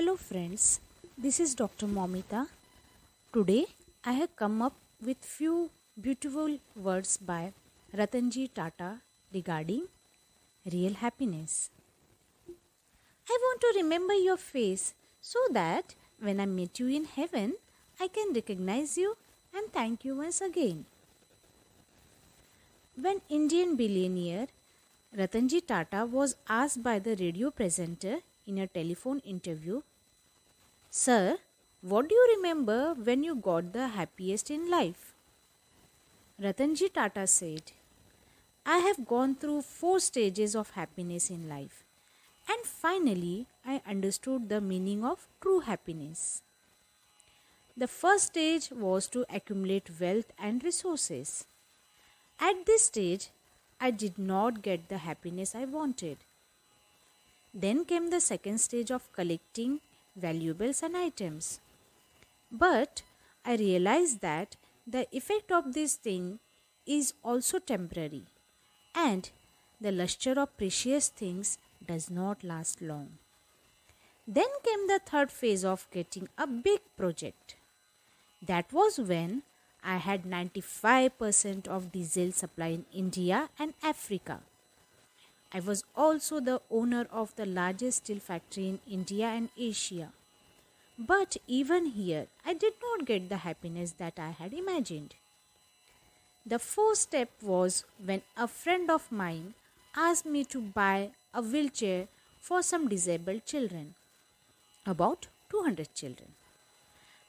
Hello, friends. This is Dr. Momita. Today, I have come up with few beautiful words by Ratanji Tata regarding real happiness. I want to remember your face so that when I meet you in heaven, I can recognize you and thank you once again. When Indian billionaire Ratanji Tata was asked by the radio presenter in a telephone interview, Sir, what do you remember when you got the happiest in life? Ratanji Tata said, I have gone through four stages of happiness in life, and finally I understood the meaning of true happiness. The first stage was to accumulate wealth and resources. At this stage, I did not get the happiness I wanted. Then came the second stage of collecting valuables and items. But I realized that the effect of this thing is also temporary and the luster of precious things does not last long. Then came the third phase of getting a big project. That was when I had 95% of diesel supply in India and Africa. I was also the owner of the largest steel factory in India and Asia. But even here, I did not get the happiness that I had imagined. The fourth step was when a friend of mine asked me to buy a wheelchair for some disabled children, about 200 children.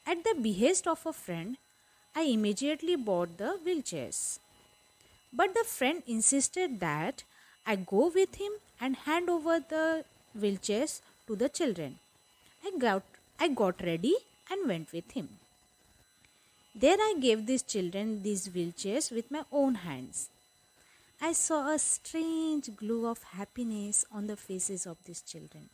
At the behest of a friend, I immediately bought the wheelchairs. But the friend insisted that I go with him and hand over the wheelchairs to the children. I got, I got ready and went with him. There I gave these children these wheelchairs with my own hands. I saw a strange glow of happiness on the faces of these children.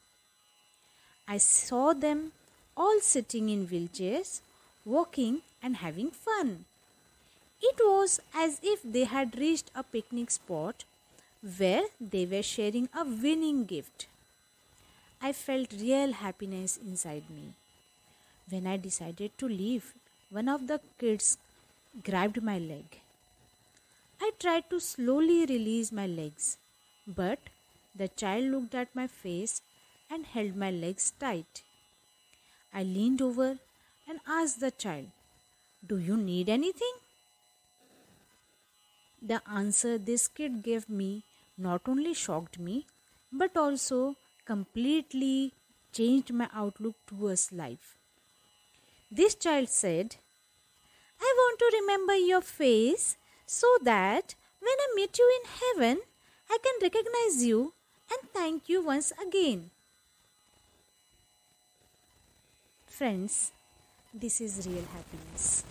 I saw them all sitting in wheelchairs walking and having fun. It was as if they had reached a picnic spot where they were sharing a winning gift. I felt real happiness inside me. When I decided to leave, one of the kids grabbed my leg. I tried to slowly release my legs, but the child looked at my face and held my legs tight. I leaned over and asked the child, Do you need anything? The answer this kid gave me not only shocked me but also completely changed my outlook towards life. This child said, I want to remember your face so that when I meet you in heaven, I can recognize you and thank you once again. Friends, this is real happiness.